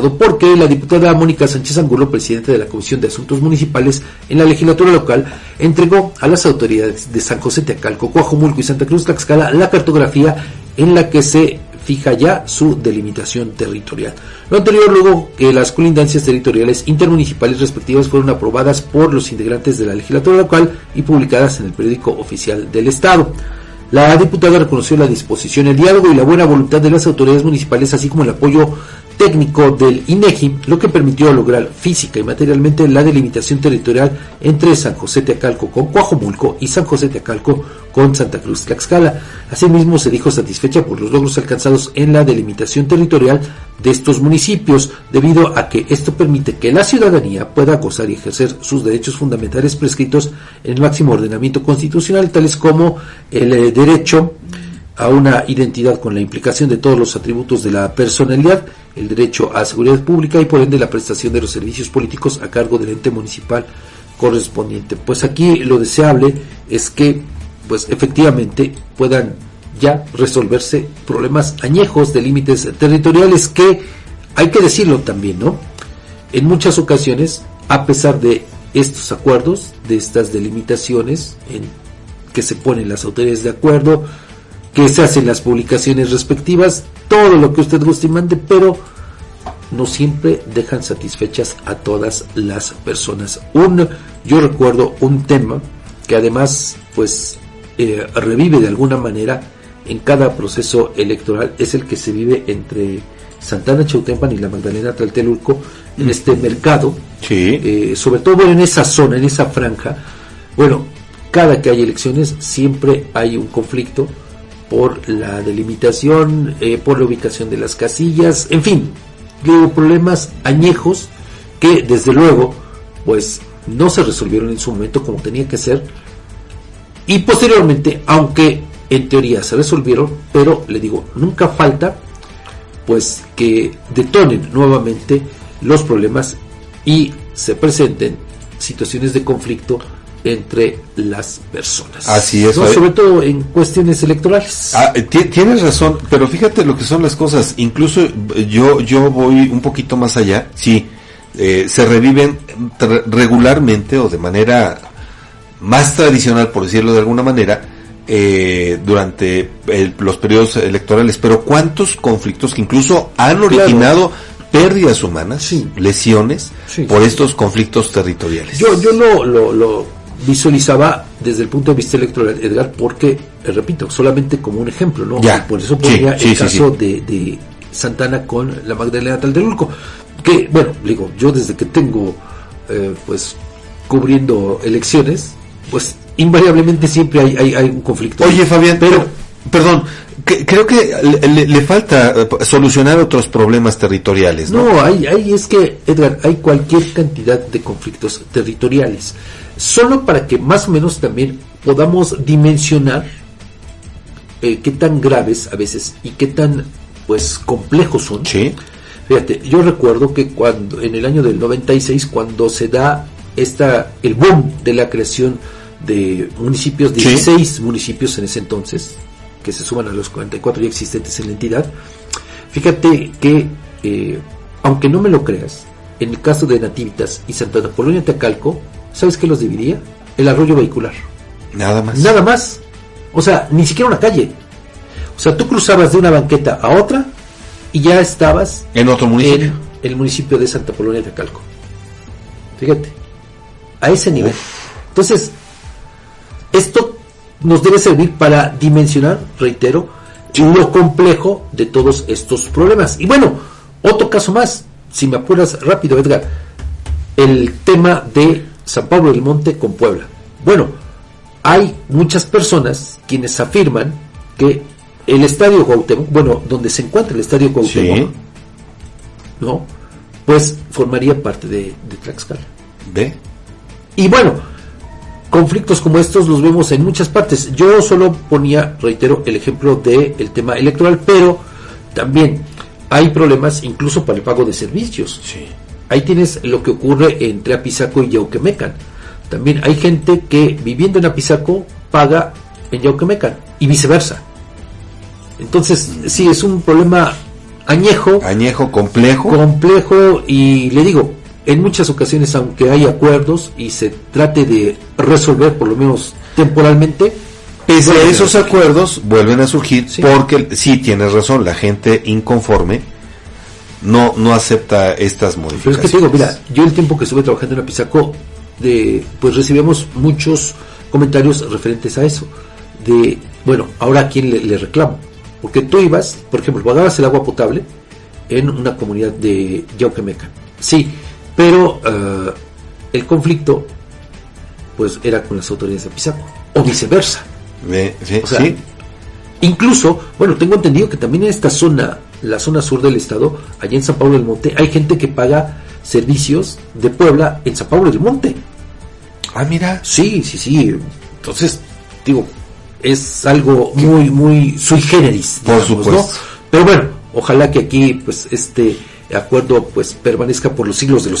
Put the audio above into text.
Porque la diputada Mónica Sánchez Angulo, presidenta de la Comisión de Asuntos Municipales en la legislatura local, entregó a las autoridades de San José Teacalco, Coajomulco y Santa Cruz Tlaxcala la cartografía en la que se fija ya su delimitación territorial. Lo anterior luego que las colindancias territoriales intermunicipales respectivas fueron aprobadas por los integrantes de la legislatura local y publicadas en el periódico oficial del Estado. La diputada reconoció la disposición, el diálogo y la buena voluntad de las autoridades municipales, así como el apoyo técnico del INEGI, lo que permitió lograr física y materialmente la delimitación territorial entre San José Teacalco con Coajomulco y San José Teacalco con Santa Cruz Tlaxcala. Asimismo, se dijo satisfecha por los logros alcanzados en la delimitación territorial de estos municipios, debido a que esto permite que la ciudadanía pueda gozar y ejercer sus derechos fundamentales prescritos en el máximo ordenamiento constitucional, tales como el eh, derecho a una identidad con la implicación de todos los atributos de la personalidad, el derecho a seguridad pública y por ende la prestación de los servicios políticos a cargo del ente municipal correspondiente. Pues aquí lo deseable es que pues efectivamente puedan ya resolverse problemas añejos de límites territoriales que hay que decirlo también, ¿no? En muchas ocasiones, a pesar de estos acuerdos, de estas delimitaciones en que se ponen las autoridades de acuerdo, que se hacen las publicaciones respectivas, todo lo que usted guste y mande, pero no siempre dejan satisfechas a todas las personas. Un, yo recuerdo un tema que además pues eh, revive de alguna manera en cada proceso electoral, es el que se vive entre Santana Chautempan y la Magdalena Tlatelulco en este mercado, eh, sobre todo en esa zona, en esa franja. Bueno, cada que hay elecciones siempre hay un conflicto por la delimitación, eh, por la ubicación de las casillas, en fin, digo, problemas añejos que desde luego pues no se resolvieron en su momento como tenía que ser y posteriormente, aunque en teoría se resolvieron, pero le digo, nunca falta pues que detonen nuevamente los problemas y se presenten situaciones de conflicto entre las personas. Así es. Sobre todo en cuestiones electorales. Ah, tienes razón, pero fíjate lo que son las cosas. Incluso eh, yo, yo voy un poquito más allá. Sí, eh, se reviven regularmente o de manera más tradicional, por decirlo de alguna manera, eh, durante los periodos electorales. Pero ¿cuántos conflictos que incluso han originado pérdidas humanas, lesiones, por estos conflictos territoriales? Yo, yo lo, lo visualizaba desde el punto de vista electoral, Edgar, porque, repito, solamente como un ejemplo, ¿no? Por eso ponía el caso de, Santana con la Magdalena Taldelulco, que, bueno, digo, yo desde que tengo, eh, pues, cubriendo elecciones, pues, invariablemente siempre hay, hay, un conflicto. Oye, Fabián, pero, perdón, creo que le, falta eh, solucionar otros problemas territoriales, ¿no? No, hay, hay, es que, Edgar, hay cualquier cantidad de conflictos territoriales solo para que más o menos también podamos dimensionar eh, qué tan graves a veces y qué tan pues complejos son. Fíjate, yo recuerdo que cuando en el año del 96 cuando se da esta el boom de la creación de municipios, 16 municipios en ese entonces, que se suman a los 44 ya existentes en la entidad, fíjate que, eh, aunque no me lo creas, en el caso de Nativitas y Santa Polonia Tacalco, ¿sabes qué los dividía? El arroyo vehicular. Nada más. Nada más. O sea, ni siquiera una calle. O sea, tú cruzabas de una banqueta a otra y ya estabas en otro municipio. En el municipio de Santa Polonia de Calco. Fíjate, a ese nivel. Entonces, esto nos debe servir para dimensionar, reitero, lo complejo de todos estos problemas. Y bueno, otro caso más, si me apuras rápido, Edgar, el tema de San Pablo del Monte con Puebla. Bueno, hay muchas personas quienes afirman que el estadio Cuauhtémoc, bueno, donde se encuentra el estadio Cuauhtémoc, ¿no? Pues formaría parte de, de Tlaxcala. ¿Ve? Y bueno, conflictos como estos los vemos en muchas partes. Yo solo ponía, reitero, el ejemplo del el tema electoral, pero también hay problemas incluso para el pago de servicios. Sí. Ahí tienes lo que ocurre entre Apizaco y Yauquemecan. También hay gente que viviendo en Apizaco paga en Yauquemecan y viceversa. Entonces, sí, es un problema añejo, añejo, complejo. complejo y le digo, en muchas ocasiones, aunque hay acuerdos y se trate de resolver por lo menos temporalmente, Pese a esos acuerdos, vuelven a surgir Sí. porque sí tienes razón, la gente inconforme no no acepta estas Pero es modificaciones. que te digo, mira, yo el tiempo que estuve trabajando en Apizaco, de, pues recibíamos muchos comentarios referentes a eso. De, bueno, ahora a quién le, le reclamo. Porque tú ibas, por ejemplo, pagabas el agua potable en una comunidad de Yauquemeca. Sí, pero eh, el conflicto, pues era con las autoridades de Apizaco. O viceversa. O sea, sí. Incluso, bueno, tengo entendido que también en esta zona, la zona sur del estado, allá en San Pablo del Monte, hay gente que paga servicios de Puebla en San Pablo del Monte. Ah, mira. Sí, sí, sí. Entonces, digo, es algo muy, muy sui generis. Por digamos, supuesto. ¿no? Pero bueno, ojalá que aquí, pues, este acuerdo, pues, permanezca por los siglos de los